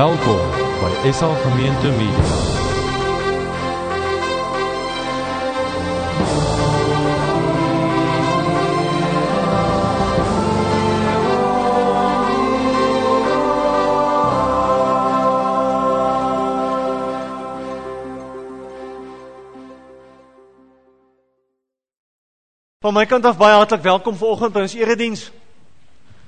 Welkom by SA Gemeente Media. Van my kant af baie hartlik welkom vanoggend by ons erediens.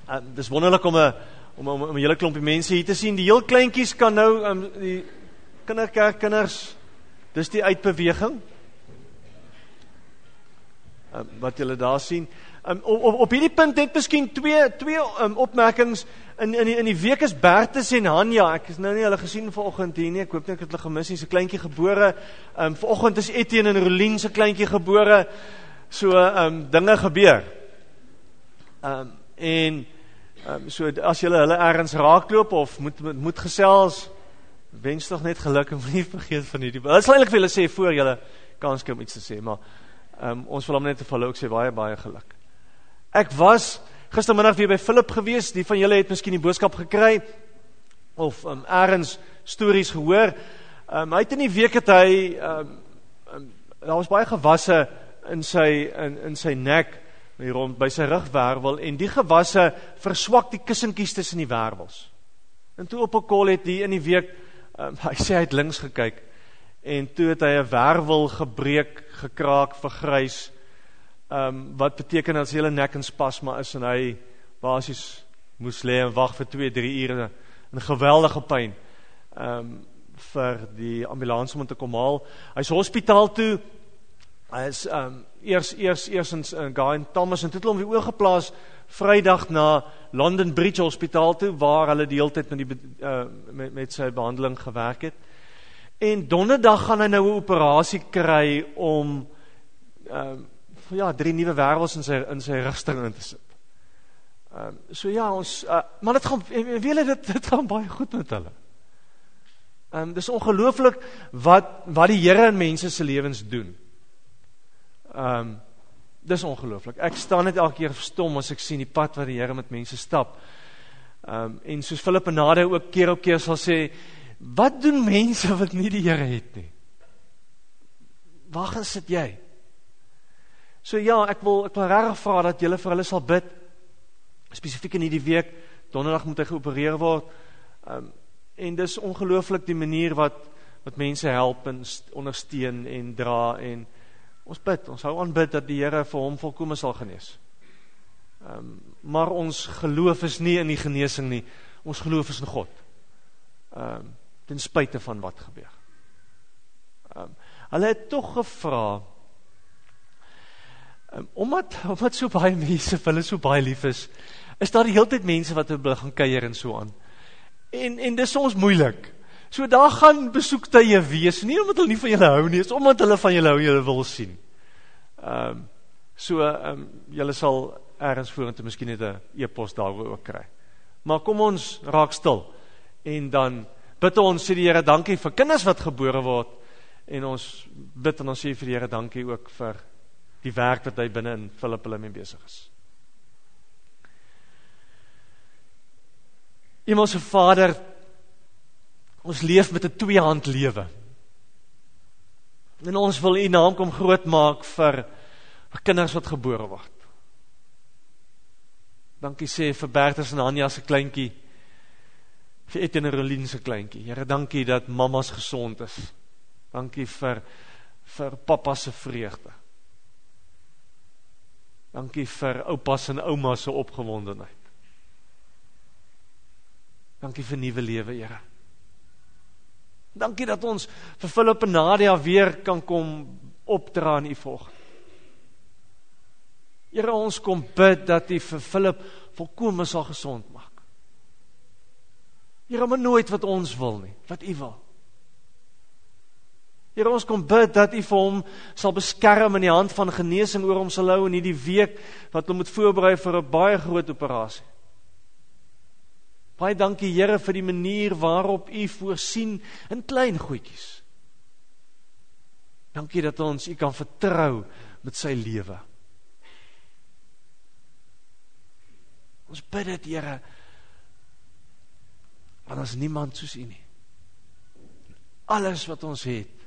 Uh, dis wonderlik om 'n om om, om 'n hele klompie mense hier te sien. Die heel kleintjies kan nou um, die kinderkerk kinders dis die uitbeweging. Um, wat julle daar sien. Um, op, op op hierdie punt net miskien twee twee um, opmerkings in in die, in die week is Bertus en Hanja. Ek is nou nie hulle gesien vanoggend hier nie. Ek hoop net ek het hulle gemis nie. Se kleintjie gebore. Um, vanoggend is Etienne en Rolien se kleintjie gebore. So ehm um, dinge gebeur. Ehm um, en ehm um, so as jy hulle ergens raakloop of moet moet, moet gesels, wens tog net geluk en moenie vergeet van hierdie. Dit sal eintlik vir julle sê voor julle kans kry om iets te sê, maar ehm um, ons wil hom net vir hulle ook sê baie baie geluk. Ek was gistermiddag weer by Philip gewees. Die van julle het miskien die boodskap gekry of ehm um, ergens stories gehoor. Ehm um, hy het in die week het hy ehm um, um, daar was baie gewasse in sy in in sy nek hier rond by sy rugwervel en die gewasse verswak die kussentjies tussen die wervels. En toe op 'n kol het hy in die week um, hy sê hy het links gekyk en toe het hy 'n wervel gebreek, gekraak, vergrys. Ehm um, wat beteken as hele nek in spasma is en hy basies moes lê en wag vir 2, 3 ure in geweldige pyn. Ehm um, vir die ambulans om te kom haal. Hy's hospitaal toe is um eers eers eers in, in Guy en Thomas en toe het hom weer oorgeplaas Vrydag na London Bridge Hospitaal toe waar hulle die hele tyd met die uh, met met sy behandeling gewerk het. En donderdag gaan hy nou 'n operasie kry om um ja, drie nuwe wervels in sy in sy rugstring in te sit. Um so ja, ons uh, maar dit gaan weet julle dit dit gaan baie goed met hulle. Um dis ongelooflik wat wat die Here in mense se lewens doen. Ehm um, dis ongelooflik. Ek staan net elke keer stom as ek sien die pad wat die Here met mense stap. Ehm um, en soos Philip en Nade ook keer op keer sal sê, wat doen mense wat nie die Here het nie? Waar gaan sit jy? So ja, ek wil ek wil regtig vra dat julle vir hulle sal bid spesifiek in hierdie week. Donderdag moet hy geopereer word. Ehm um, en dis ongelooflik die manier wat wat mense help en ondersteun en dra en Ons bid, ons hou aan bid dat die Here vir hom volkome sal genees. Ehm um, maar ons geloof is nie in die genesing nie. Ons geloof is in God. Ehm um, ten spyte van wat gebeur. Ehm um, hulle het tog gevra um, omdat omdat so baie mense vir hulle so baie lief is, is daar die hele tyd mense wat hulle gaan kuier en so aan. En en dis ons moeilik. So daar gaan besoektye wees, nie omdat hulle nie van julle hou nie, is omdat hulle van julle hou en julle wil sien. Ehm um, so ehm um, julle sal ergens vorentoe miskien net 'n e-pos daaroor ook kry. Maar kom ons raak stil en dan bid ons sê die Here dankie vir kinders wat gebore word en ons bid en ons sê vir die Here dankie ook vir die werk wat hy binne in Philip hulle mee besig is. Hemelse Vader, Ons leef met 'n tweehand lewe. En ons wil U naam kom groot maak vir kinders wat gebore word. Dankie sê vir Bertus en Anja se kleintjie. Vir Etienne en Rolien se kleintjie. Here, dankie dat mammas gesond is. Dankie vir vir pappa se vreugde. Dankie vir oupas en oumas se opgewondenheid. Dankie vir nuwe lewe, Here. Dankie dat ons vir Philip en Nadia weer kan kom opdra in u volk. Here ons kom bid dat u vir Philip volkome sal gesond maak. Here maar nooit wat ons wil nie, wat u wil. Here ons kom bid dat u vir hom sal beskerm in die hand van genesing oor hom sal hou in hierdie week wat hom moet voorberei vir 'n baie groot operasie. Baie dankie Here vir die manier waarop U voorsien in klein goedjies. Dankie dat ons U kan vertrou met sy lewe. Ons bid dit Here Want ons niemand soos U nie. Alles wat ons het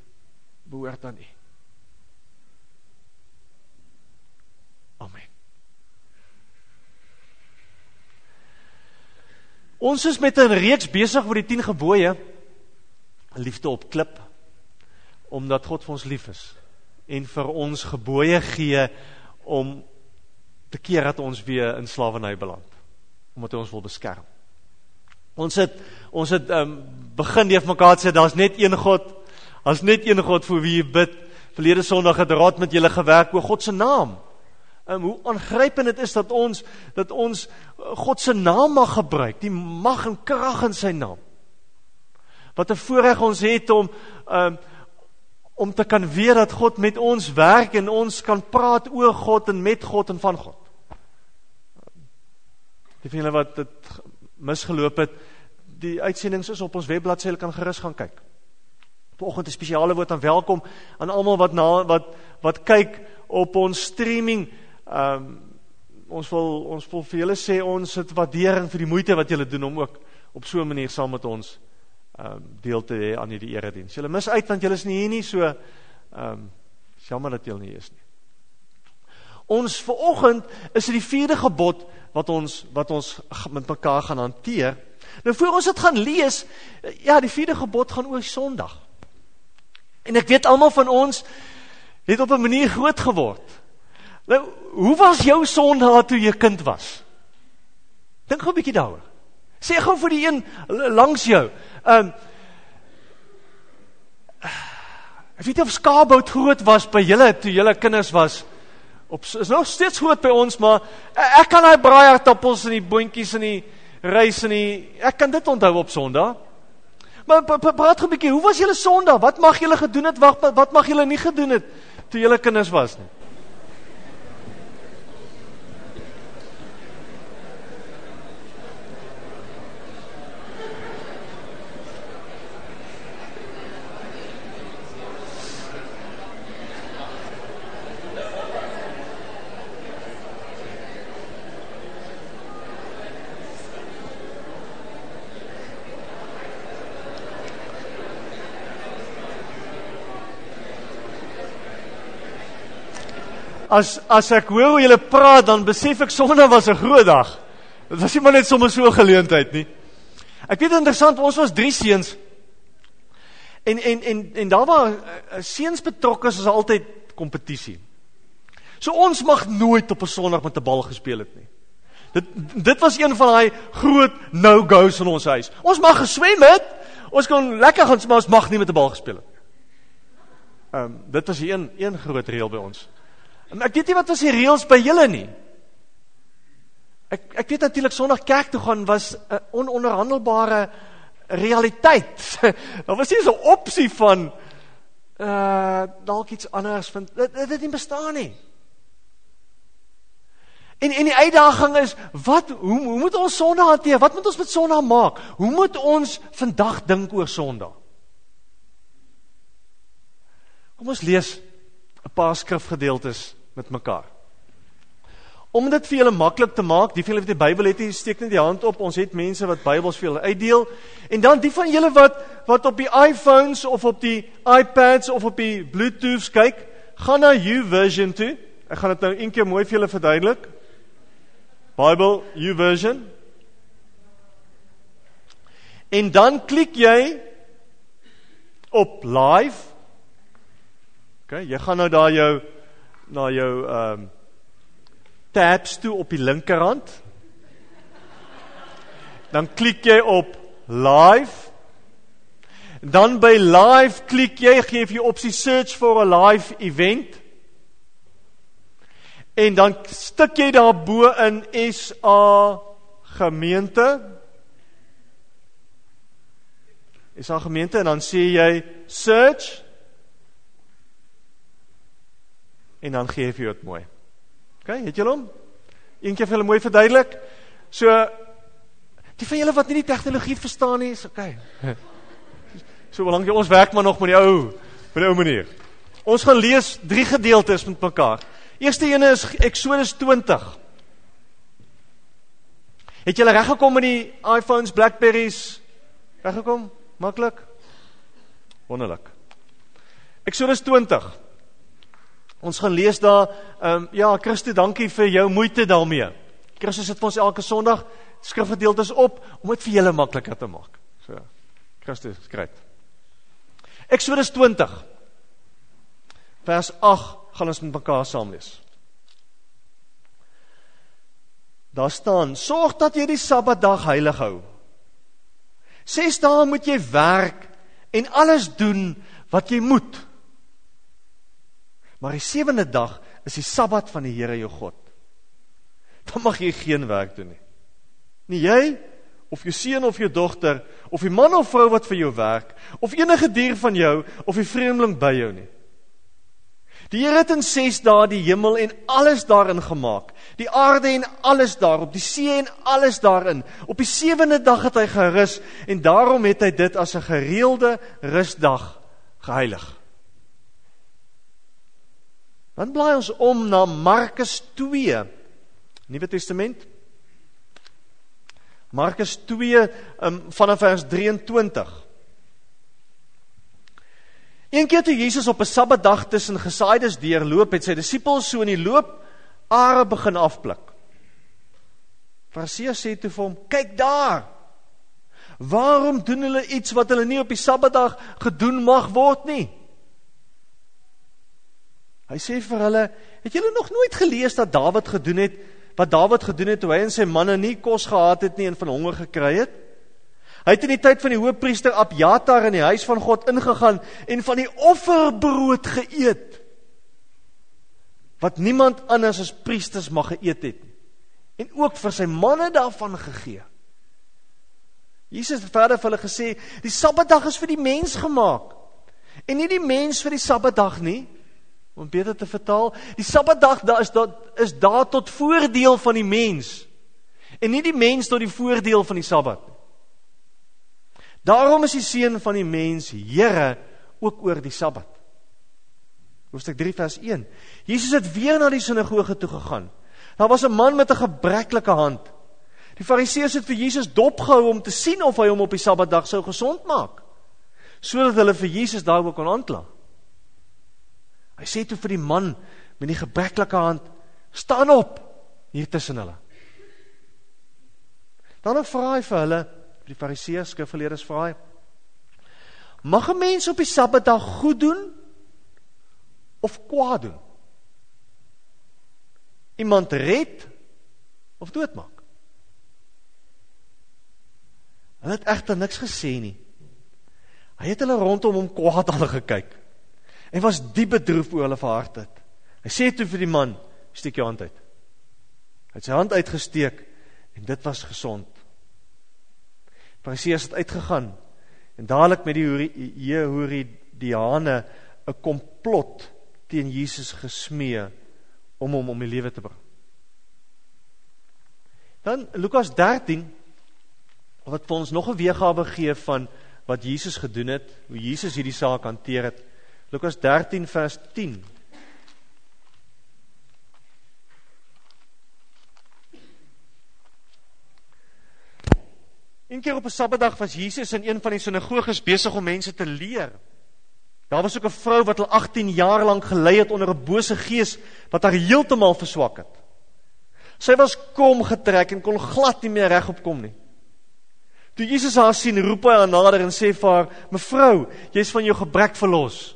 behoort aan U. Amen. Ons is met 'n reeks besig oor die 10 gebooie. Liefde op klip omdat God vir ons lief is en vir ons gebooie gee om te keer dat ons weer in slawerny beland omdat hy ons wil beskerm. Ons het ons het um, begin deur mekaar sê daar's net een God. Daar's net een God vir wie jy bid. Verlede Sondag het raad met julle gewerk oor God se naam. Um, hoe aangrypend dit is dat ons dat ons uh, God se naam mag gebruik, die mag en krag in sy naam. Wat 'n voorreg ons het om um, om te kan weet dat God met ons werk en ons kan praat oor God en met God en van God. Die van julle wat dit misgeloop het, die uitsendings is op ons webbladsy, julle kan gerus gaan kyk. Vanoggend 'n spesiale woord aan welkom aan almal wat na wat wat kyk op ons streaming. Ehm um, ons wil ons wil vir julle sê ons het waardering vir die moeite wat julle doen om ook op so 'n manier saam met ons ehm um, deel te hê aan hierdie erediens. Julle mis uit want julle is nie hier nie, so ehm um, jammer dat julle nie is nie. Ons vanoggend is dit die vierde gebod wat ons wat ons met mekaar gaan hanteer. Nou voor ons dit gaan lees, ja, die vierde gebod gaan oor Sondag. En ek weet almal van ons het op 'n manier groot geword. Nou, hoe was jou Sondag toe jy kind was? Dink gou 'n bietjie daaroor. Sê gou vir die een langs jou. Ehm um, Ek weet of skaapbout groot was by julle toe julle kinders was. Op is nog steeds groot by ons, maar ek kan daai braaiertappels en die boontjies en die rys en die ek kan dit onthou op Sondag. Maar praat gou 'n bietjie, hoe was julle Sondag? Wat mag julle gedoen het? Wat wat mag julle nie gedoen het toe julle kinders was nie? As as ek hoor hoe julle praat dan besef ek Sondag was 'n groot dag. Dit was nie maar net sommer so 'n geleentheid nie. Ek weet interessant, ons was drie seuns. En en en en daar was uh, seuns betrokke is altyd kompetisie. So ons mag nooit op 'n Sondag met 'n bal gespeel het nie. Dit dit was een van daai groot no-go's in ons huis. Ons mag geswem het. Ons kon lekker gaan, maar ons mag nie met 'n bal gespeel het nie. Ehm um, dit was een een groot reël by ons. Ek weet nie wat was die reëls by julle nie. Ek ek weet natuurlik Sondag kerk toe gaan was 'n ononderhandelbare realiteit. Daar was nie so 'n opsie van uh dalk iets anders vind dit dit het nie bestaan nie. En en die uitdaging is wat hoe hoe moet ons Sondag hanteer? Wat moet ons met Sondag maak? Hoe moet ons vandag dink oor Sondag? Kom ons lees 'n paar skrifgedeeltes met mekaar. Om dit vir julle maklik te maak, die van julle wat die Bybel het, steek net die hand op. Ons het mense wat Bybels vir julle uitdeel. En dan die van julle wat wat op die iPhones of op die iPads of op die Bluetooths kyk, gaan na YouVersion toe. Ek gaan dit nou een keer mooi vir julle verduidelik. Bible YouVersion. En dan klik jy op live OK, jy gaan nou daar jou na jou ehm um, tabs toe op die linkerhand. Dan klik jy op live. Dan by live klik jy gee jy opsie search for a live event. En dan stik jy daar bo in SA gemeente. SA gemeente en dan sê jy search en dan gee vir jou dit mooi. OK, het julle hom? Eendag vir hulle mooi verduidelik. So die van julle wat nie die tegnologie verstaan nie, is OK. So lank ons werk maar nog met die ou met die ou manier. Ons gaan lees drie gedeeltes met mekaar. Eerste een is Eksodus 20. Het julle reg gekom met die iPhones, Blackberries, Reggekom? Maklik? Wonderlik. Eksodus 20. Ons gaan lees daar ehm um, ja, Christus, dankie vir jou moeite daarmee. Christus het vir ons elke Sondag skrifgedeeltes op om dit vir julle makliker te maak. So. Christus, skryf. Eksodus 20. Vers 8 gaan ons met mekaar saam lees. Daar staan: "Sorg dat jy die Sabbatdag heilig hou. Ses dae moet jy werk en alles doen wat jy moet. Maar die sewende dag is die Sabbat van die Here jou God. Dan mag jy geen werk doen nie. Nie jy of jou seun of jou dogter of die man of vrou wat vir jou werk of enige dier van jou of die vreemdeling by jou nie. Die Here het in 6 dae die hemel en alles daarin gemaak, die aarde en alles daarop, die see en alles daarin. Op die sewende dag het hy gerus en daarom het hy dit as 'n gereelde rusdag geheilig. Dan blaai ons om na Markus 2. Nuwe Testament. Markus 2 um, vanaf vers 23. Een keer toe Jesus op 'n Sabbatdag tussen gesaaides deurloop, het sy disippels so in die loop are begin afpluk. Fariseë sê toe vir hom: "Kyk daar! Waarom doen hulle iets wat hulle nie op die Sabbatdag gedoen mag word nie?" Hy sê vir hulle: "Het julle nog nooit gelees dat Dawid gedoen het wat Dawid gedoen het toe hy en sy manne nie kos gehad het nie en van honger gekry het?" Hy het in die tyd van die hoofpriester Abjatar in die huis van God ingegaan en van die offerbrood geëet wat niemand anders as priesters mag geëet het en ook vir sy manne daarvan gegee. Jesus het verder vir hulle gesê, die Sabbatdag is vir die mens gemaak en nie die mens vir die Sabbatdag nie. Om beter te vertaal, die Sabbatdag daar is daar is daar tot voordeel van die mens en nie die mens tot die voordeel van die Sabbat nie. Daarom is die seun van die mens Here ook oor die Sabbat. Hoofstuk 3 vers 1. Jesus het weer na die sinagoge toe gegaan. Daar was 'n man met 'n gebreklike hand. Die Fariseërs het vir Jesus dopgehou om te sien of hy hom op die Sabbatdag sou gesond maak, sodat hulle vir Jesus daaroor kon aankla. Hy sê toe vir die man met die gebreklike hand: "Staan op hier tussen hulle." Dan vra hy vir hulle: die fariseërs skrifgeleerdes vra hy mag 'n mens op die sabbatdag goed doen of kwaad doen? Iemand red of doodmaak? Hulle het egter niks gesê nie. Hy het hulle rondom hom kwaad aan gekyk en was diep bedroef oor hulle verhardheid hy sê toe vir die man steek jou hand uit hy het sy hand uitgesteek en dit was gesond Fariseërs het uitgegaan en dadelik met die Jehuridiane 'n komplot teen Jesus gesmee om hom om die lewe te bring. Dan Lukas 13 wat vir ons nog 'n weergawe gee van wat Jesus gedoen het, hoe Jesus hierdie saak hanteer het. Lukas 13 vers 10 Een keer op 'n Sabbatdag was Jesus in een van die sinagoges besig om mense te leer. Daar was ook 'n vrou wat al 18 jaar lank gelei het onder 'n bose gees wat haar heeltemal verswak het. Sy was kom getrek en kon glad nie meer regop kom nie. Toe Jesus haar sien, roep hy haar nader en sê vir haar: "Mevrou, jy's van jou gebrek verlos."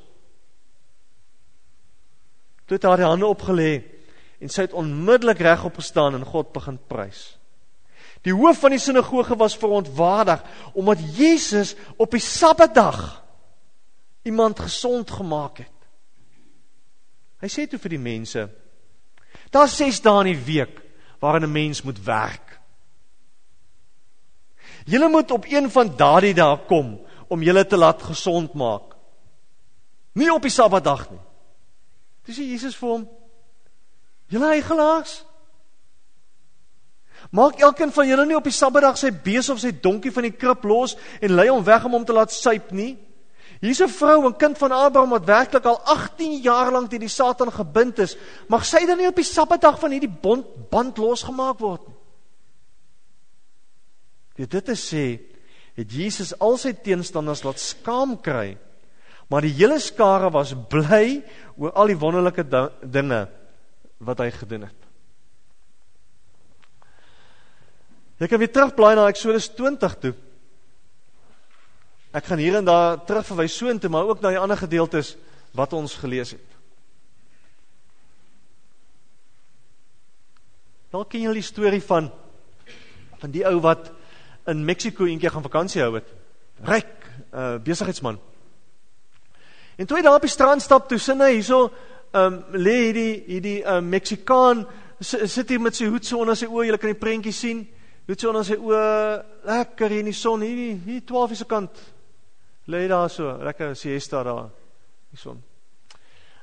Toe het haar hande opgelê en sy het onmiddellik regop gestaan en God begin prys. Die hoof van die sinagoge was verontwaardig omdat Jesus op die Sabbatdag iemand gesond gemaak het. Hy sê toe vir die mense: "Daar's 6 dae in die week waarin 'n mens moet werk. Julle moet op een van daardie dae kom om julle te laat gesond maak. Nie op die Sabbatdag nie." Dis Jesus vir hom: "Julle eigelaars, Maak elkeen van julle nie op die Sabbatdag sy bees of sy donkie van die krib los en lei hom weg om hom te laat suip nie. Hier's 'n vrou, 'n kind van Abraham wat werklik al 18 jaar lank deur die Satan gebind is. Mag sy dan nie op die Sabbatdag van hierdie bond band losgemaak word nie. Dit dit te sê, het Jesus al sy teenstanders laat skaam kry. Maar die hele skare was bly oor al die wonderlike dinge wat hy gedoen het. Jy kan weer terugblaai na Eksodus 20 toe. Ek gaan hier en daar terugverwys soontoe, maar ook na die ander gedeeltes wat ons gelees het. Dalk ken julle die storie van van die ou wat in Mexiko eendag gaan vakansie hou het. Ryk, uh besigheidsman. En toe hy daar op die strand stap, toe sien hy hierso um lê hierdie hierdie um Meksikaan sit hier met sy hoed so onder sy oë, jy kan die prentjie sien. Hoed so onder sy oë, lekker in die son hier hier 12 se kant. Lê daar so, lekker siesta daar. Die son.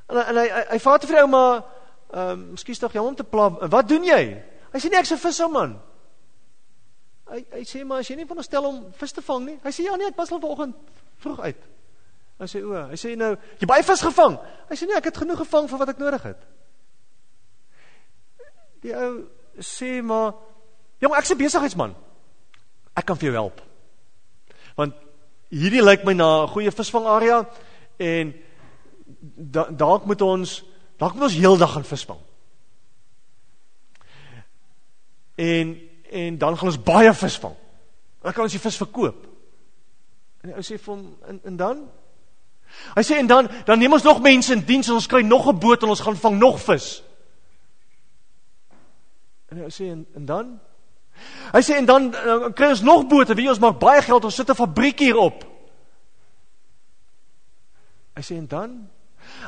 En en hy hy, hy vat vir ou maar ehm um, skuis tog jammer om te pla. Wat doen jy? Hy sê nee, ek's 'n visserman. Hy hy sê maar as jy nie veronderstel om vis te vang nie. Hy sê ja nee, ek was al vanoggend vroeg uit. Hy sê o, hy sê nou, jy baie vis gevang. Hy sê nee, ek het genoeg gevang vir wat ek nodig het. Die ou sê maar ja, maar ek's 'n besigheidsman. Ek kan vir jou help. Want hierdie lyk my na 'n goeie visvangarea en dalk moet ons dalk moet ons heeldag gaan visvang. En en dan gaan ons baie vis vang. Dan kan ons die vis verkoop. En hy sê vir hom en, en dan Hy sê en dan dan neem ons nog mense in diens en ons kry nog 'n boot en ons gaan vang nog vis. En hy sê en, en dan Hy sê en dan, dan kry ons nog bote, wie ons maak baie geld, ons sit 'n fabriek hier op. Hy sê en dan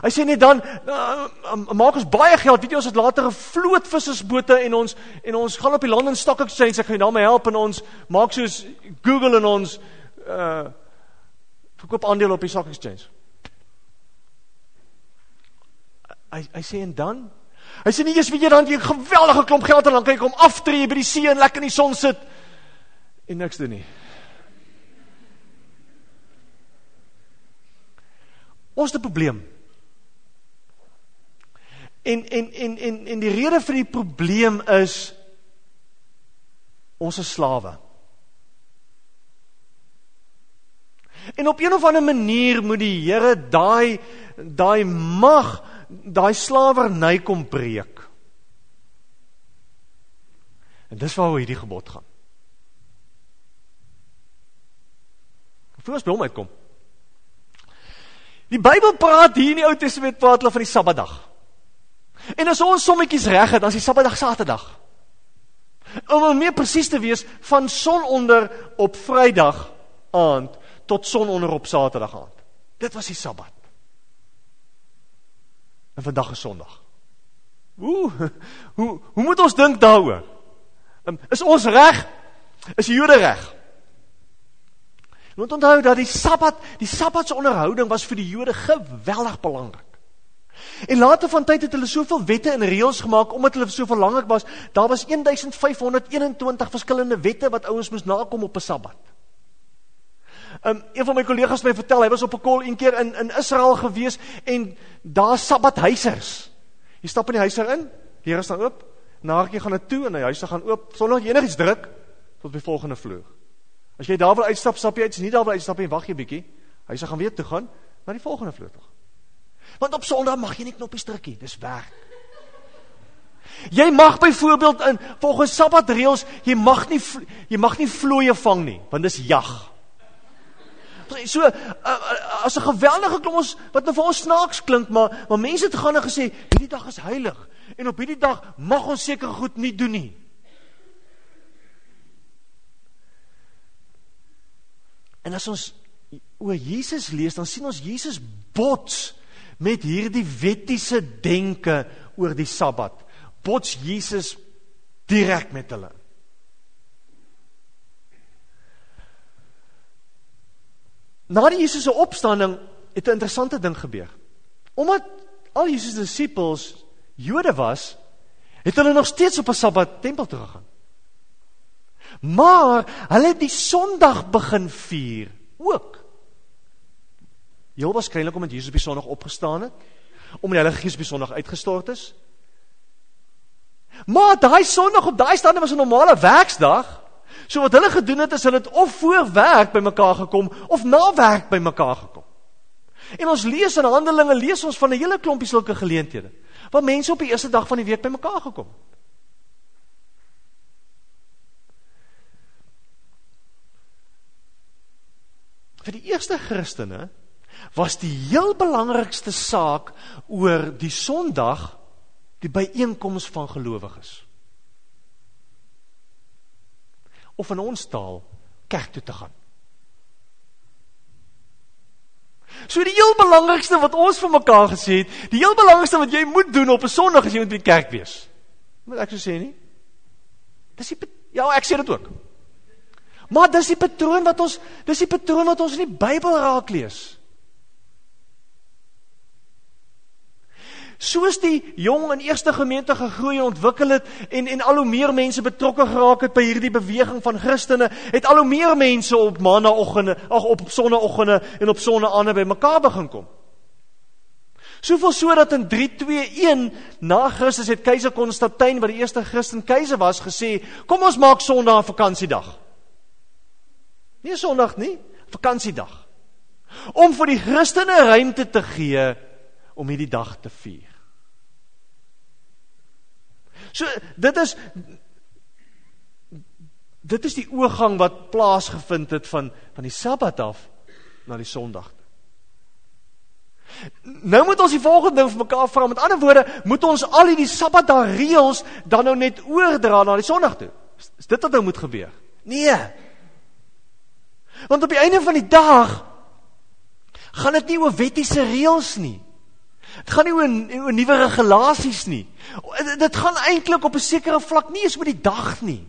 Hy sê net dan uh, maak ons baie geld. Weet jy ons het later 'n vloot vissersbote en ons en ons gaan op die London Stock Exchange. Ek gaan daarmee help en ons maak soos Google en ons uh verkoop aandele op die Stock Exchange. Hy hy sê en dan Hy sê nie eers weet jy dan jy 'n geweldige klomp geld en dan kan jy kom aftree by die see en lekker in die son sit en niks doen nie. Ons 'n probleem. En en en en en die rede vir die probleem is ons is slawe. En op een of ander manier moet die Here daai daai mag, daai slawerny kom breek. En dis waaroor hierdie gebod gaan. Voor ons by hom uitkom. Die Bybel praat hier in die Ou Testament praat hulle van die Sabbatdag. En as ons sommetjies reg het, dan is die Sabbatdag Saterdag. Om meer presies te wees, van sononder op Vrydag aand tot sononder op Saterdag aand. Dit was die Sabbat. En vandag is Sondag. Hoe hoe hoe moet ons dink daaroor? Um, is ons reg? Is die Jode reg? Moet onthou dat die Sabbat, die Sabbat se onderhouding was vir die Jode geweldig belangrik. En later van tyd het hulle soveel wette en reëls gemaak omdat hulle so belangrik was. Daar was 1521 verskillende wette wat ouens moes nakom op 'n Sabbat. Um, een van my kollegas het my vertel, hy was op 'n kol een keer in in Israel gewees en daar Sabbathuisers. Jy stap in die huiser in, die Here staan oop, naartjie gaan dit toe en die huise gaan oop sonder enigiets druk tot by volgende vloer. As jy daar wil uitstap, stap jy uit, as jy nie daar wil uitstap nie, wag jy. Hy sê gaan weer toe gaan na die volgende vloer toe. Want op Sondag mag jy nie knoppies druk nie, dis werk. Jy mag byvoorbeeld in volgens Sabbatreëls, jy mag nie jy mag nie vlooie vang nie, want dis jag. So uh, uh, as 'n geweldige klomp ons wat nou vir ons snaaks klink, maar maar mense het gaan en gesê hierdie dag is heilig en op hierdie dag mag ons seker goed nie doen nie. En as ons oor Jesus lees, dan sien ons Jesus bots met hierdie wettiese denke oor die Sabbat. Bots Jesus direk met hulle. Na die Jesus se opstanding het 'n interessante ding gebeur. Omdat al Jesus se disippels Jode was, het hulle nog steeds op 'n Sabbat tempel toe gegaan. Maar hulle het die Sondag begin vier ook. Heel waarskynlik omdat Jesus op die Sondag opgestaan het, omdat die Heilige Gees op die Sondag uitgestort is. Maar daai Sondag op daai stande was 'n normale werksdag. So wat hulle gedoen het is hulle het of voor werk bymekaar gekom of na werk bymekaar gekom. En ons lees in Handelinge lees ons van 'n hele klompie sulke geleenthede waar mense op die eerste dag van die week bymekaar gekom het. Vir die eerste Christene was die heel belangrikste saak oor die Sondag die byeenkoms van gelowiges. Of in ons taal kerk toe te gaan. So die heel belangrikste wat ons vir mekaar gesê het, die heel belangrikste wat jy moet doen op 'n Sondag is jy moet by die kerk wees. Moet ek so sê nie? Dis die ja, ek sê dit ook. Maar dis die patroon wat ons dis die patroon wat ons in die Bybel raak lees. Soos die jong in eerste gemeente gegroei en ontwikkel het en en al hoe meer mense betrokke geraak het by hierdie beweging van Christene, het al hoe meer mense op maandagooggende, ag op sonnaandoggende en op sonnaande by mekaar begin kom. Soveel sodat in 321 na Christus het keiser Konstantin wat die eerste Christen keiser was gesê, kom ons maak Sondag 'n vakansiedag. Nie Sondag nie, vakansiedag. Om vir die Christene ruimte te gee om hierdie dag te vier. So dit is dit is die oorgang wat plaasgevind het van van die Sabbat af na die Sondag. Nou moet ons die volgende ding vir mekaar vra. Met ander woorde, moet ons al hierdie Sabbatdag reëls dan nou net oordra na die Sondag toe? Is dit wat nou moet gebeur? Nee. Want op die einde van die dag gaan dit nie oor wettiese reëls nie. Dit gaan nie oor, oor nuwe regulasies nie. Dit gaan eintlik op 'n sekere vlak nie eens oor die dag nie.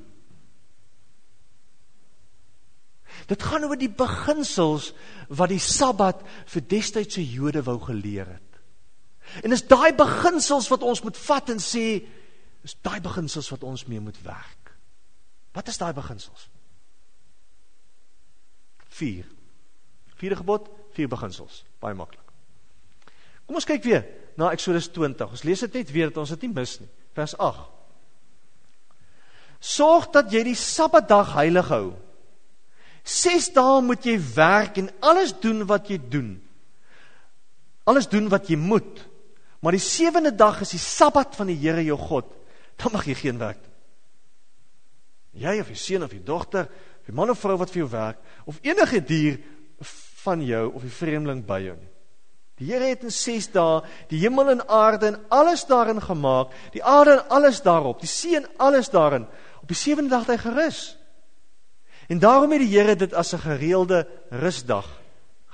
Dit gaan oor die beginsels wat die Sabbat vir destydse Jode wou geleer het. En dis daai beginsels wat ons moet vat en sê, is daai beginsels wat ons mee moet werk. Wat is daai beginsels? 4. Vierde gebod, vier beginsels. Baie maklik. Kom ons kyk weer na Eksodus 20. Ons lees dit net weer dat ons dit nie mis nie. Vers 8. Sorg dat jy die Sabbatdag heilig hou. 6 dae moet jy werk en alles doen wat jy doen. Alles doen wat jy moet. Maar die sewende dag is die Sabbat van die Here jou God. Dan mag jy geen werk doen. Jy of jou seun of jou dogter, of die man of vrou wat vir jou werk, of enige dier van jou of die vreemdeling by jou nie. Die Here het in 6 dae die hemel en aarde en alles daarin gemaak, die aarde en alles daarop, die see en alles daarin. Op die 7de dag het hy gerus. En daarom het die Here dit as 'n gereelde rusdag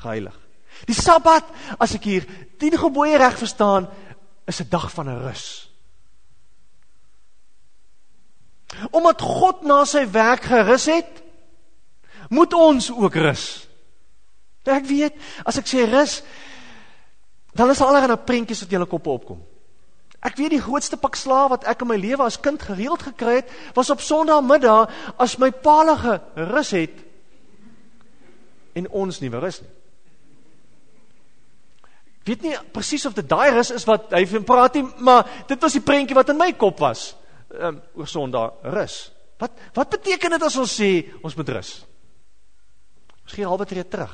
geheilig. Die Sabbat, as ek hier 10 gebooie reg verstaan, is 'n dag van 'n rus. Omdat God na sy werk gerus het, moet ons ook rus. Ek weet, as ek sê rus, dan is allerlei nou prentjies wat julle koppe opkom. Ek weet die grootste pak slaap wat ek in my lewe as kind gereeld gekry het, was op Sondagmiddag as my palige rus het en ons nie rus nie. Weet nie presies of dit daai rus is wat hy van praat nie, maar dit was die prentjie wat in my kop was. Um, oor Sondag rus. Wat wat beteken dit as ons sê ons moet rus? Ons gee halwe tree terug.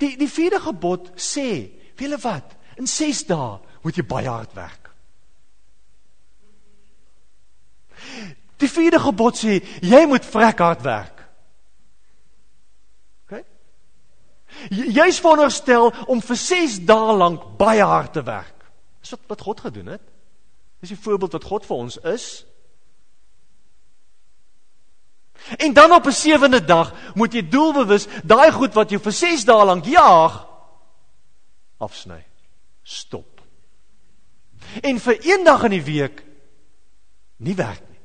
Die die vierde gebod sê Weet julle wat? In 6 dae moet jy baie hard werk. Die vierde gebod sê jy moet vrek hard werk. OK? Jy's veronderstel om vir 6 dae lank baie hard te werk. Dis wat wat God gedoen het. Dis die voorbeeld wat God vir ons is. En dan op 'n sewende dag moet jy doelbewus daai goed wat jy vir 6 dae lank jaag afsny. Stop. En vir een dag in die week nie werk nie.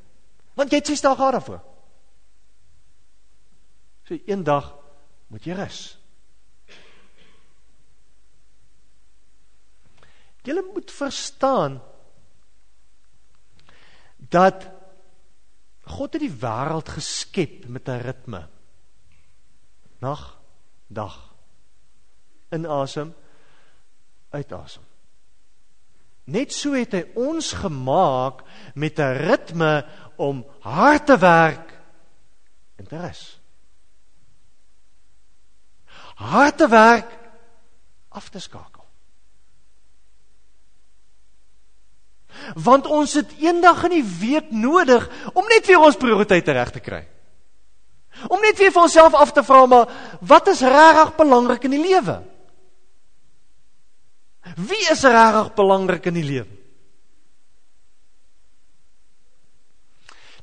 Want jy het 6 dae gehad daarvoor. So een dag moet jy rus. Jy moet verstaan dat God het die wêreld geskep met 'n ritme. Nag, dag. Inasem, uitasem. Net so het hy ons gemaak met 'n ritme om hard te werk en te rus. Harde werk af te skakel. Want ons het eendag in die week nodig om net weer ons prioriteite reg te kry. Om net weer vir onsself af te vra maar wat is regtig belangrik in die lewe? Wie is regtig belangrik in die lewe?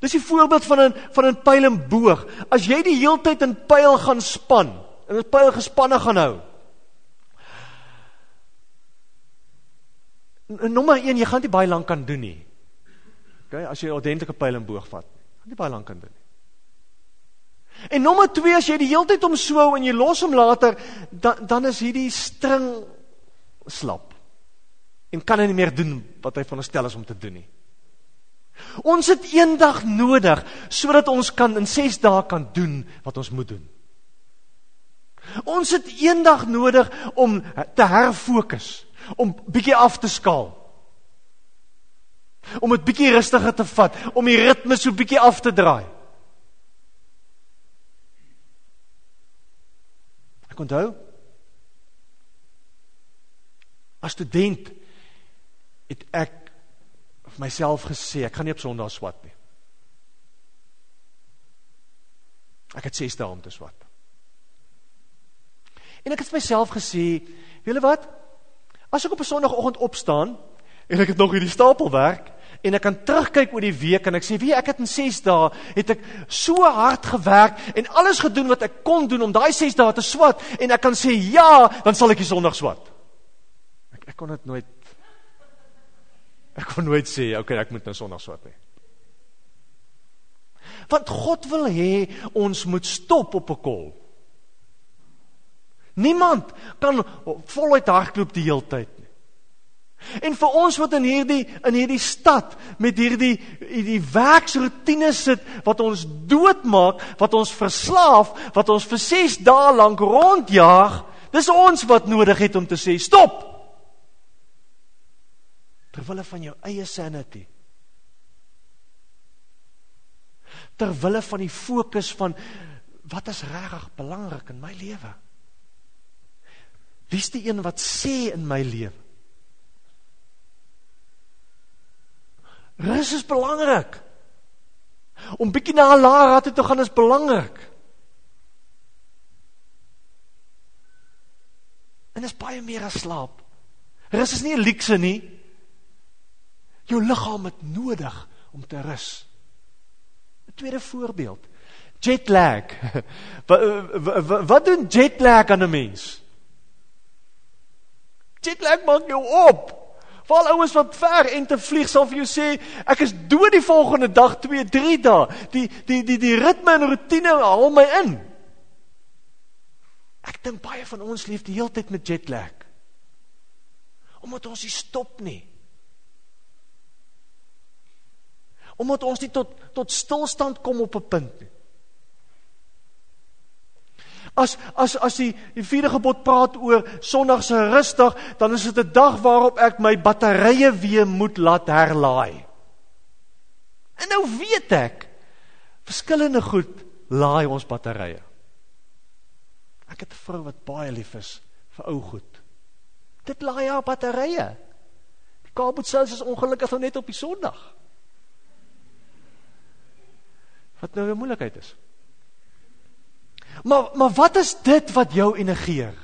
Dis 'n voorbeeld van 'n van 'n pyl en boog. As jy die heeltyd in pyl gaan span en 'n pyl gespanne gaan hou. Nommer 1, jy gaan dit baie lank kan doen nie. OK, as jy 'n ordentlike pyl en boog vat, gaan dit baie lank kan doen. En nommer 2, as jy die heeltyd om swou en jy los hom later, dan dan is hierdie string slap. En kan hy nie meer doen wat hy veronderstel is om te doen nie. Ons het eendag nodig sodat ons kan in 6 dae kan doen wat ons moet doen. Ons het eendag nodig om te herfokus, om bietjie af te skaal. Om dit bietjie rustiger te vat, om die ritme so bietjie af te draai. Ek onthou as student het ek vir myself gesê, ek gaan nie op Sondag swat nie. Ek het 6 dae om te swat. En ek het vir myself gesê, weet julle wat? As ek op 'n Sondagoggend opstaan en ek het nog hierdie stapelwerk en ek kan terugkyk oor die week en ek sê, "Wie, ek het in 6 dae het ek so hard gewerk en alles gedoen wat ek kon doen om daai 6 dae te swat en ek kan sê, "Ja, dan sal ek die Sondag swat." Ek kon dit nooit Ek kon nooit sê, okay, ek moet nou Sondag swat nie. Want God wil hê ons moet stop op 'n kol. Niemand kan voluit hardloop die hele tyd. En vir ons wat in hierdie in hierdie stad met hierdie hierdie werksroetine sit wat ons doodmaak, wat ons verslaaf, wat ons vir 6 dae lank rondjaag, dis ons wat nodig het om te sê stop terwille van jou eie sanity. Terwille van die fokus van wat is regtig belangrik in my lewe? Wie's die een wat sê in my lewe? Rus is belangrik. Om bietjie na laer rad te gaan is belangrik. En is baie meer as slaap. Rus is nie 'n luukse nie. Jou liggaam het nodig om te rus. 'n Tweede voorbeeld. Jet lag. wat, wat doen jet lag aan 'n mens? Jet lag maak jou op. Val ouens wat ver en te vlieg sal vir jou sê ek is dood die volgende dag 2 3 dae. Die die die die ritme en rotine haal my in. Ek dink baie van ons leef die hele tyd met jet lag. Omdat ons nie stop nie. Omdat ons nie tot tot stilstand kom op 'n punt nie. As as as die die vierde gebod praat oor Sondag se rustig, dan is dit 'n dag waarop ek my batterye weer moet laat herlaai. En nou weet ek verskillende goed laai ons batterye. Ek het 'n vrou wat baie lief is vir ou goed. Dit laai haar batterye. Die kabel selfs is ongelukkig nou net op die Sondag wat nou 'n moeilikheid is. Maar maar wat is dit wat jou energeer?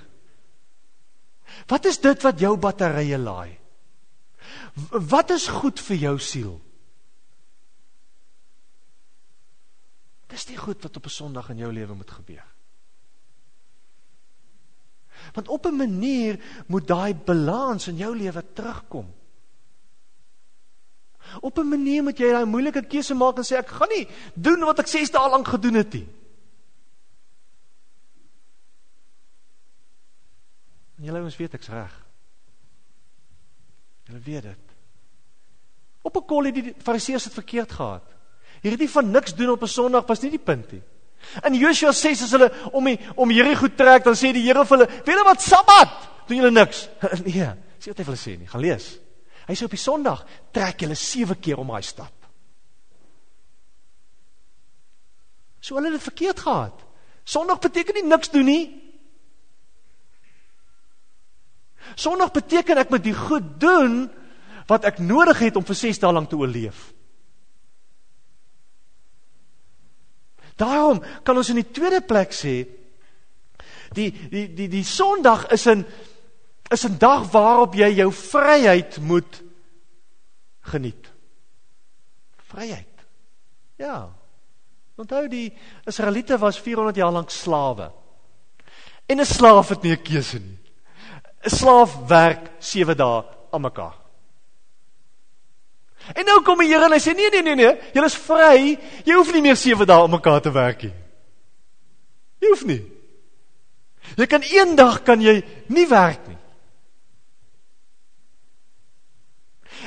Wat is dit wat jou batterye laai? Wat is goed vir jou siel? Dis nie goed wat op 'n Sondag in jou lewe moet gebeur. Want op 'n manier moet daai balans in jou lewe terugkom. Op 'n manier moet jy daai moeilike keuse maak en sê ek gaan nie doen wat ek 6 dae lank gedoen het nie. En julle ons weet ek's reg. Julle weet dit. Op 'n kol het die Fariseërs dit verkeerd gehad. Hierdie van niks doen op 'n Sondag was nie die punt nie. In Joshua 6 as hulle om die, om Jerigo trek, dan sê die Here vir hulle, "Weet julle wat Sabbat? Doen julle niks?" nee, sê wat hy vir hulle sê nie. Gaan lees. Hy sê op die Sondag trek julle 7 keer om daai stad. So hulle het dit verkeerd gehad. Sondag beteken nie niks doen nie. Sondag beteken ek moet die goed doen wat ek nodig het om vir 6 dae lank te oorleef. Daarom kan ons in die tweede plek sê die die die die Sondag is 'n is 'n dag waarop jy jou vryheid moet geniet. Vryheid. Ja. Onthou die Israeliete was 400 jaar lank slawe. En 'n slaaf het nie 'n keuse nie. 'n Slaaf werk 7 dae aan mekaar. En nou kom die Here en hy sê nee nee nee nee, jy is vry. Jy hoef nie meer 7 dae aan mekaar te werk nie. Jy hoef nie. Jy kan een dag kan jy nie werk nie.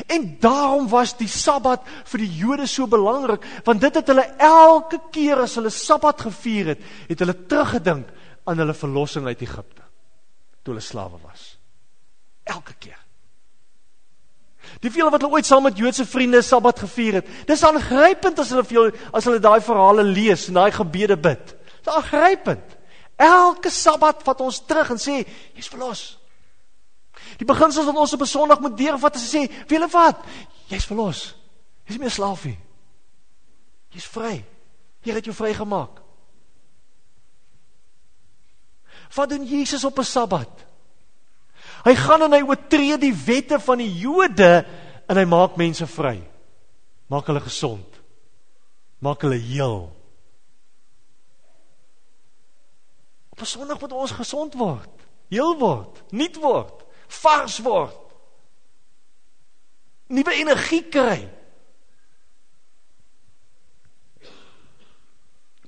En daarom was die Sabbat vir die Jode so belangrik, want dit het hulle elke keer as hulle Sabbat gevier het, het hulle teruggedink aan hulle verlossing uit Egipte toe hulle slawe was. Elke keer. Die veel wat hulle ooit saam met Joodse vriende Sabbat gevier het, dis aangrypend as hulle vir jou as hulle daai verhale lees en daai gebede bid. Dis aangrypend. Elke Sabbat vat ons terug en sê, jy's verlos. Die beginsels wat ons op 'n Sondag moet deurvat is sê, "Wie hulle wat? Jy's verlos. Jy's nie meer slaaf nie. Jy's vry. Here het jou vrygemaak." Wat doen Jesus op 'n Sabbat? Hy gaan en hy oortree die wette van die Jode en hy maak mense vry. Maak hulle gesond. Maak hulle heel. Op 'n Sondag moet ons gesond word, heel word, nuut word vars word. Nuwe energie kry.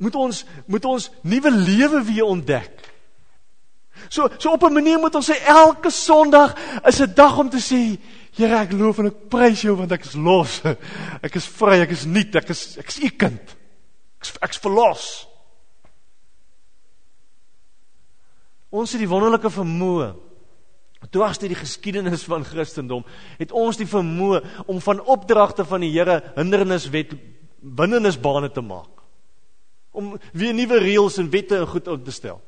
Moet ons moet ons nuwe lewe weer ontdek. So so op 'n manier moet ons sê elke Sondag is 'n dag om te sê Here ek loof en ek prys jou want ek is los. Ek is vry, ek is nuut, ek is ek is u kind. Ek ek's verlos. Ons het die wonderlike vermoë dwars deur die geskiedenis van Christendom het ons die vermoë om van opdragte van die Here hinderniswet binnenisbane te maak. Om weer nuwe reëls en wette en goed op te stel.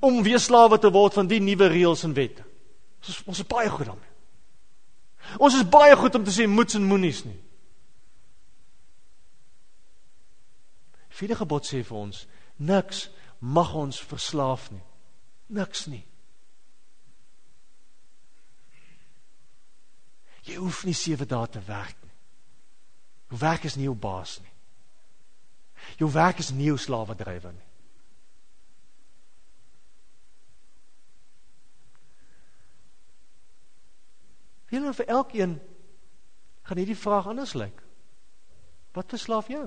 Om weer slawe te word van die nuwe reëls en wette. Ons ons is baie goed daarmee. Ons is baie goed om te sê moets en moenies nie. Vierde gebod sê vir ons niks mag ons verslaaf nie. Niks nie. Jy hoef nie 7 dae te werk nie. Jou werk is nie jou baas nie. Jou werk is nie jou slawedrywer nie. Hulle vir elkeen gaan hierdie vraag anders lyk. Wat verslaaf jou?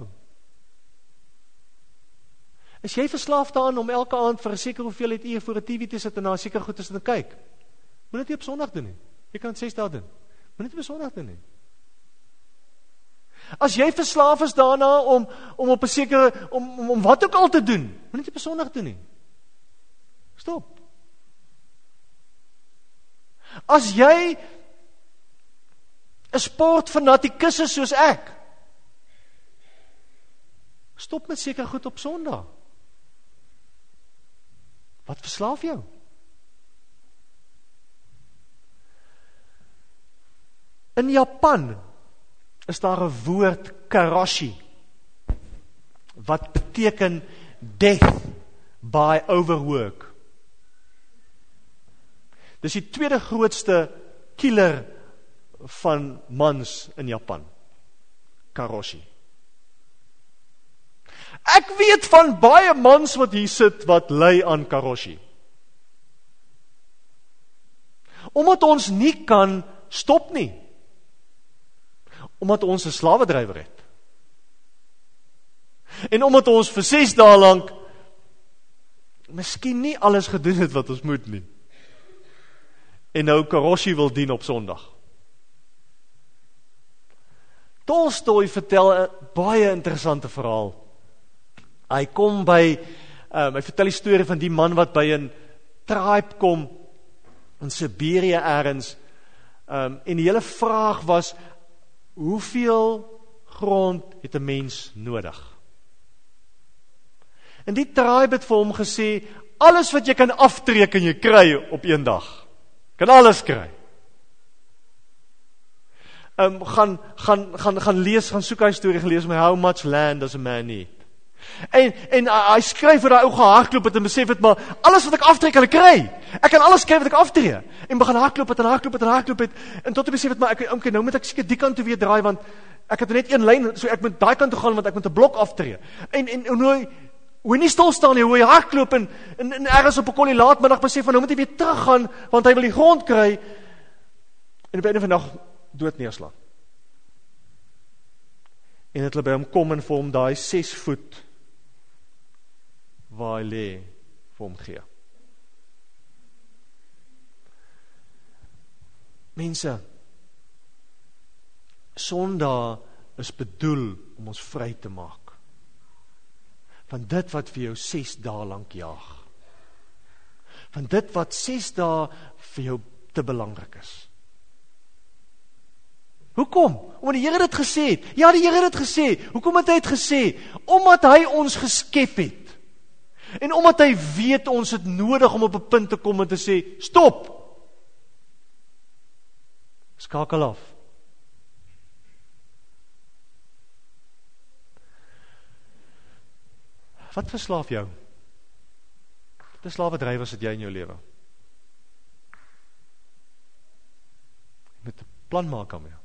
Is jy verslaaf daaraan om elke aand vir 'n sekere hoeveelheid ure voor 'n TV te sit en na seker goeie te kyk? Moet dit nie op Sondag doen nie. Jy kan 6 dae doen. Moenie te besondig doen nie. As jy verslaaf is daarna om om op 'n sekere om, om om wat ook al te doen, moenie te besondig doen nie. Stop. As jy 'n sportfanatikus is soos ek, stop met seker goed op Sondag. Wat verslaaf jou? In Japan is daar 'n woord karashi wat beteken death by overwork. Dis die tweede grootste killer van mans in Japan. Karoshi. Ek weet van baie mans wat hier sit wat ly aan karoshi. Omdat ons nie kan stop nie omdat ons 'n slawedrywer het. En omdat ons vir 6 dae lank miskien nie alles gedoen het wat ons moet nie. En nou Karoshi wil dien op Sondag. Tolstoy vertel 'n baie interessante verhaal. Hy kom by um, hy vertel die storie van die man wat by 'n tribe kom in Siberië eers. Um en die hele vraag was hoeveel grond het 'n mens nodig? En die tribe het vir hom gesê, alles wat jy kan aftrek kan jy kry op een dag. Kan alles kry. Ehm um, gaan gaan gaan gaan lees, gaan soek hy storie gelees met how much land does a man need. En en uh, hy skryf vir daai ou gehardloop het en besef dit maar alles wat ek aftrek ek kry. Ek kan alles kry wat ek aftree. En begin hardloop het en hardloop het en hardloop het en tot hy besef dit maar ek okay, nou moet ek seker die kant toe weer draai want ek het net een lyn so ek moet daai kant toe gaan want ek moet 'n blok aftree. En en hoe nou hoe nie stil staan nie, hoe hy hardloop en en, en ergens op 'n kollie laatmiddag besef van nou moet hy weer teruggaan want hy wil die grond kry. En op 'n van dag dood neerslaan. En dit hulle by hom kom en vir hom daai 6 voet waar hy lê vir hom gee. Mense Sondag is bedoel om ons vry te maak van dit wat vir jou 6 dae lank jaag. Van dit wat 6 dae vir jou te belangrik is. Hoekom? Omdat die Here dit gesê het. Ja, die Here het dit gesê. Hoekom het hy dit gesê? Omdat hy ons geskep het. En omdat hy weet ons het nodig om op 'n punt te kom en te sê, "Stop." Skakel af. Wat verslaaf jou? Wat slawe drywers het jy in jou lewe? Met 'n plan maak aan jou.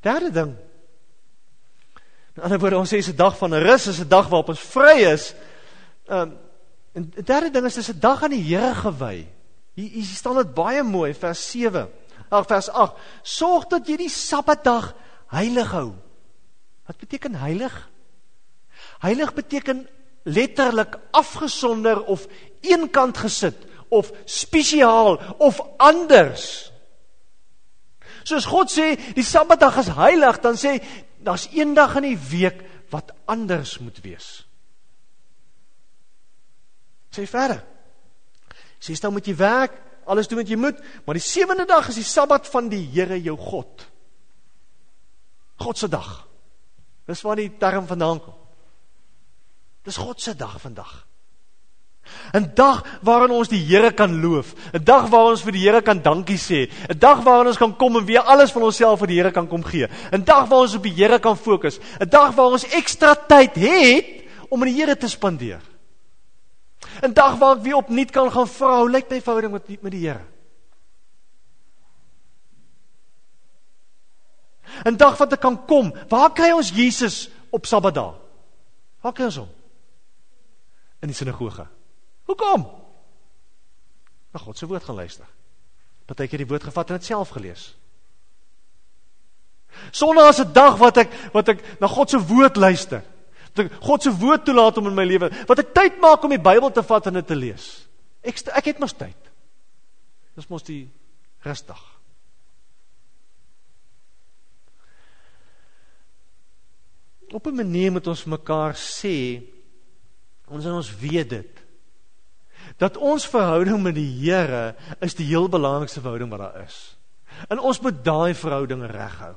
Derde ding In ander woorde, ons sê dis 'n dag van rus, is 'n dag waarop ons vry is. Um, en derde ding is dis 'n dag aan die Here gewy. Hier hier staan dit baie mooi vers 7. Ag vers 8. Sorg dat jy die Sabbatdag heilig hou. Wat beteken heilig? Heilig beteken letterlik afgesonder of eenkant gesit of spesiaal of anders. Soos God sê, die Sabbatdag is heilig, dan sê daar's een dag in die week wat anders moet wees. Sê verder. Sê staan moet jy werk, alles doen wat jy moet, maar die sewende dag is die Sabbat van die Here jou God. God se dag. Dis waar die term vandaan kom. Dis God se dag vandag. 'n Dag waarin ons die Here kan loof, 'n dag waarin ons vir die Here kan dankie sê, 'n dag waarin ons kan kom en weer alles van onsself vir die Here kan kom gee, 'n dag waar ons op die Here kan fokus, 'n dag waar ons ekstra tyd het om met die Here te spandeer. 'n Dag waar ek weer opnuut kan gaan vra hoe lyk my verhouding met met die Here. 'n Dag wat ek kan kom, waar kry ons Jesus op Sabbatdag? Waar kry ons hom? In die sinagoge. Hoekom? Na God se woord gaan luister. Partykeer die woord gevat en dit self gelees. Sondag is 'n dag wat ek wat ek na God se woord luister. Dat ek God se woord toelaat om in my lewe, wat ek tyd maak om die Bybel te vat en dit te lees. Ek ek het mos tyd. Dis mos die rustig. Op 'n manier moet ons mekaar sê ons en ons weet dit dat ons verhouding met die Here is die heel belangrikste verhouding wat daar is. En ons moet daai verhouding reghou.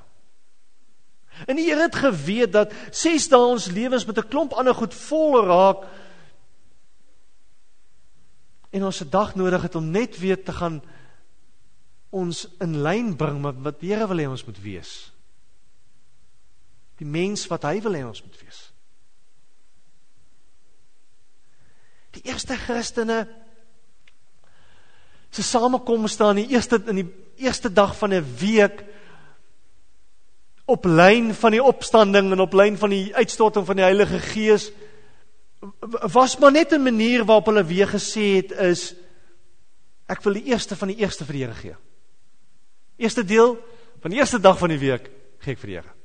En die Here het geweet dat ses dae ons lewens met 'n klomp ander goed vol raak en ons 'n dag nodig het om net weer te gaan ons in lyn bring met wat die Here wil hê ons moet wees. Die mens wat hy wil hê ons moet wees. Die eerste Christene se samekoms staan die eerste in die eerste dag van 'n week op lyn van die opstanding en op lyn van die uitstorting van die Heilige Gees was maar net 'n manier waarop hulle weer gesê het is ek wil die eerste van die eerste vir die Here gee. Eerste deel van die eerste dag van die week gee ek vir die Here.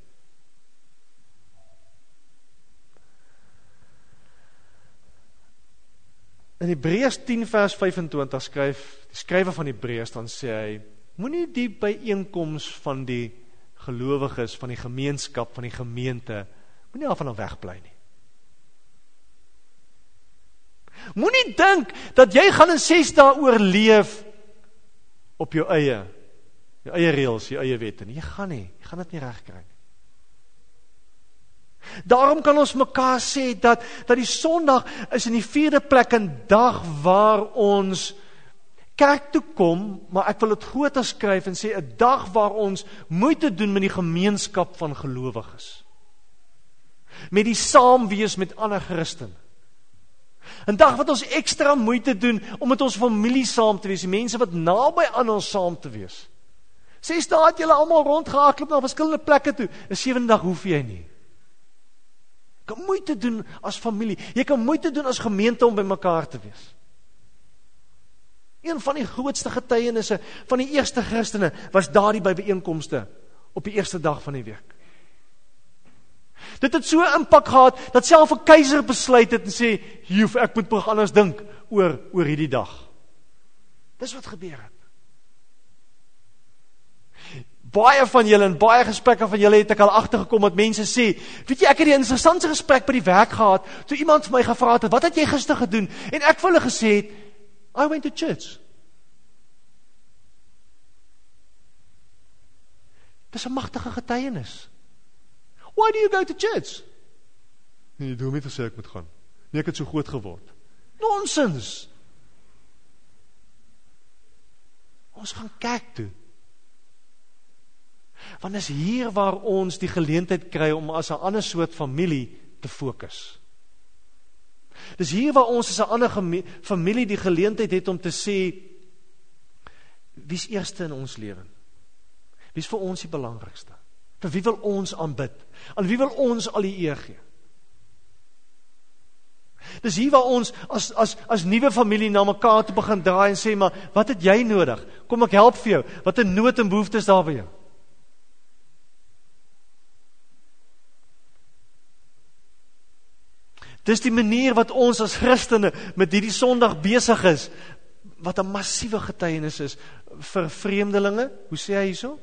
In Hebreërs 10 vers 25 skryf die skrywer van Hebreërs dan sê hy moenie die byeenkoms van die gelowiges van die gemeenskap van die gemeente moenie af van hom wegbly nie. Moenie dink dat jy gaan in 6 dae oorleef op jou eie jou eie reëls, jou eie wette nie. Jy gaan nie, jy gaan dit nie regkry nie. Daarom kan ons mekaar sê dat dat die Sondag is in die vierde plek 'n dag waar ons kerk toe kom, maar ek wil dit groter skryf en sê 'n dag waar ons moeite doen met die gemeenskap van gelowiges. Met die saamwees met ander Christene. 'n Dag wat ons ekstra moeite doen om met ons familie saam te wees, die mense wat naby aan ons saam te wees. Ses dae het julle almal rondgehardloop na verskillende plekke toe. 'n Sewende dag hoef jy nie. Kan moeite doen as familie. Jy kan moeite doen as gemeente om by mekaar te wees. Een van die grootste getuienisse van die eerste Christene was daardie by byeenkomste op die eerste dag van die week. Dit het so impak gehad dat self 'n keiser besluit het en sê, "Joef, ek moet begin anders dink oor oor hierdie dag." Dis wat gebeur het baie van julle en baie gesprekke van julle het ek al agtergekom dat mense sê, weet jy ek het 'n interessante gesprek by die werk gehad toe iemand vir my gevra het, "Wat het jy gister gedoen?" En ek vir hulle gesê het, "I went to church." Dis 'n magtige getuienis. Why do you go to church? Nee, doen my te sê ek moet gaan. Nee, ek het so groot geword. Nonsens. Ons gaan kerk toe. Want dis hier waar ons die geleentheid kry om as 'n ander soort familie te fokus. Dis hier waar ons as 'n ander familie die geleentheid het om te sê wie's eerste in ons lewe? Wie's vir ons die belangrikste? Vir wie wil ons aanbid? Aan wie wil ons al die eer gee? Dis hier waar ons as as as nuwe familie na mekaar toe begin draai en sê maar wat het jy nodig? Kom ek help vir jou. Wat 'n nood en behoeftes daar by jou? Dis die manier wat ons as Christene met hierdie Sondag besig is wat 'n massiewe getuienis is vir vreemdelinge. Hoe sê hy hierso?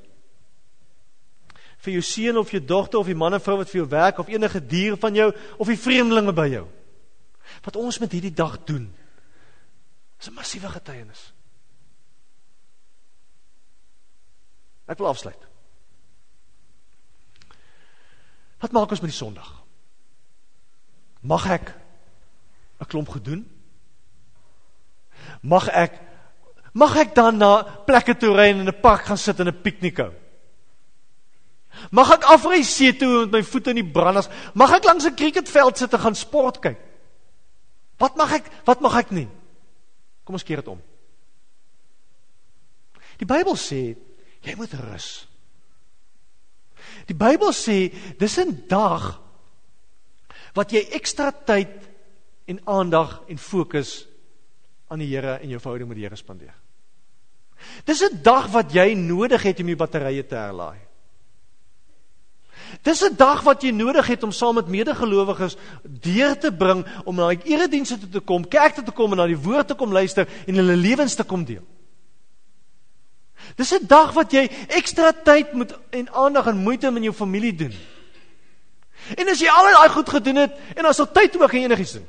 Vir jou seun of jou dogter of die man of vrou wat vir jou werk of enige dier van jou of die vreemdelinge by jou. Wat ons met hierdie dag doen is 'n massiewe getuienis. Ek wil afsluit. Wat maak ons met die Sondag? Mag ek 'n klomp gedoen? Mag ek mag ek dan na plekke toe ry en in 'n park gaan sit en 'n piknik hou? Mag ek afry see toe met my voete in die branders? Mag ek langs 'n cricketveld sit en gaan sport kyk? Wat mag ek? Wat mag ek nie? Kom ons keer dit om. Die Bybel sê jy moet rus. Die Bybel sê dis 'n dag wat jy ekstra tyd en aandag en fokus aan die Here en jou verhouding met die Here spandeer. Dis 'n dag wat jy nodig het om jou batterye te herlaai. Dis 'n dag wat jy nodig het om saam met medegelowiges deur te bring om na die eredienste toe te kom, kerk toe te kom en na die woord te kom luister en hulle lewens te kom deel. Dis 'n dag wat jy ekstra tyd moet en aandag en moeite met jou familie doen. En as jy al daai goed gedoen het en as al tyd ook en enigiets doen.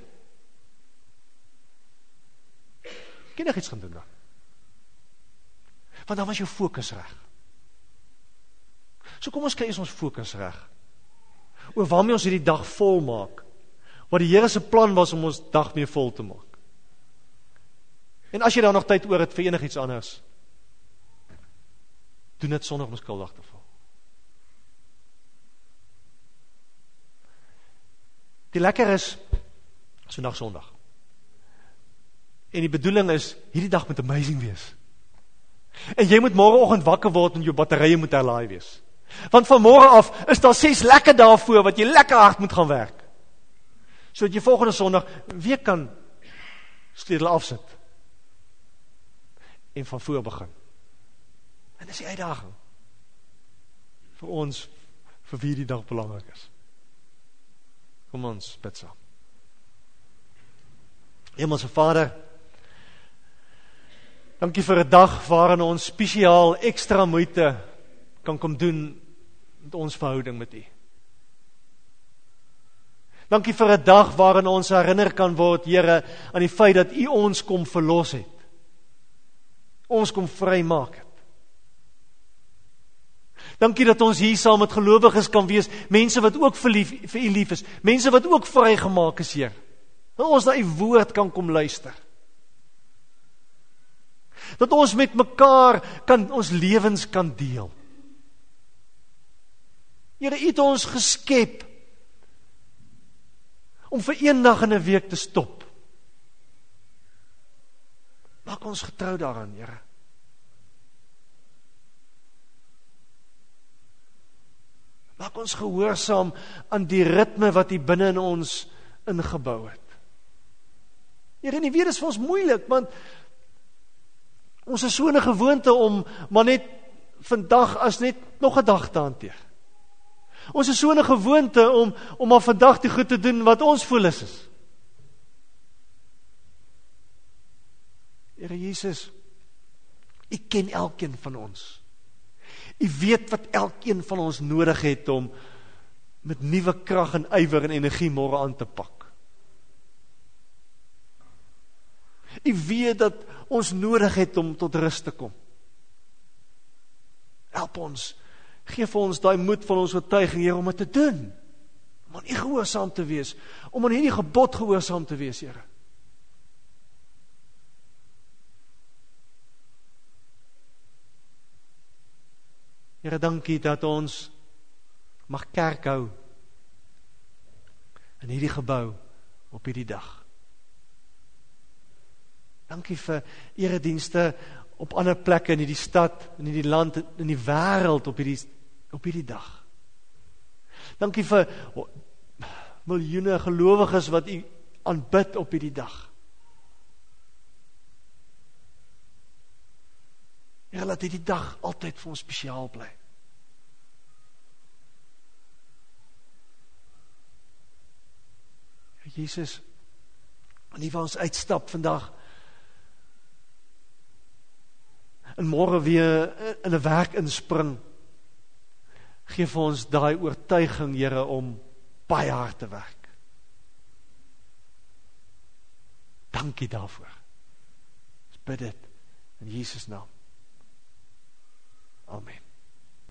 Kan jy iets gaan doen dan? Want dan was jou fokus reg. So kom ons kry ons fokus reg. Oor waarmee ons hierdie dag vol maak. Wat die Here se plan was om ons dag mee vol te maak. En as jy dan nog tyd oor het vir enigiets anders, doen dit sonder om skuldig te voel. Die lekker is Sondag Sondag. En die bedoeling is hierdie dag moet amazing wees. En jy moet môreoggend wakker word en jou batterye moet herlaai wees. Want van môre af is daar ses lekker dae voor wat jy lekker hard moet gaan werk. Sodat jy volgende Sondag weer kan sleutel afsit. En van voor begin. En dis die uitdaging vir ons vir wie die dag belangrik is. Kom ons bid saam. Hemelse Vader, dankie vir 'n dag waarin ons spesiaal ekstra moeite kan kom doen met ons verhouding met U. Dankie vir 'n dag waarin ons herinner kan word, Here, aan die feit dat U ons kom verlos het. Ons kom vrymaak. Dankie dat ons hier saam met gelowiges kan wees, mense wat ook vir lief, vir U lief is, mense wat ook vrygemaak is, Heer. Dat ons na U woord kan kom luister. Dat ons met mekaar kan ons lewens kan deel. Here, U het ons geskep om vir een dag in 'n week te stop. Maak ons getrou daaraan, Here. Maak ons gehoorsaam aan die ritme wat U binne in ons ingebou het. Here, nie weer is vir ons moeilik want ons is so 'n gewoonte om maar net vandag as net nog 'n dag te hanteer. Ons is so 'n gewoonte om om maar vandag die goed te doen wat ons voel is. Here Jesus, U ken elkeen van ons. U weet wat elkeen van ons nodig het om met nuwe krag en ywer en energie môre aan te pak. U weet dat ons nodig het om tot rus te kom. Help ons. Geef vir ons daai moed van ons oortuiging Here om dit te doen. Om aan U gehoorsaam te wees, om aan hierdie gebod gehoorsaam te wees, Here. Here, dankie dat ons mag kerk hou in hierdie gebou op hierdie dag. Dankie vir eredienste op ander plekke in hierdie stad, in hierdie land, in die wêreld op hierdie op hierdie dag. Dankie vir miljoene gelowiges wat U aanbid op hierdie dag. Here laat hierdie dag altyd vir ons spesiaal bly. Jesus, wanneer ons uitstap vandag en môre weer in 'n werk inspring, gee vir ons daai oortuiging, Here, om baie hard te werk. Dankie daarvoor. Ons bid dit in Jesus naam. Amen.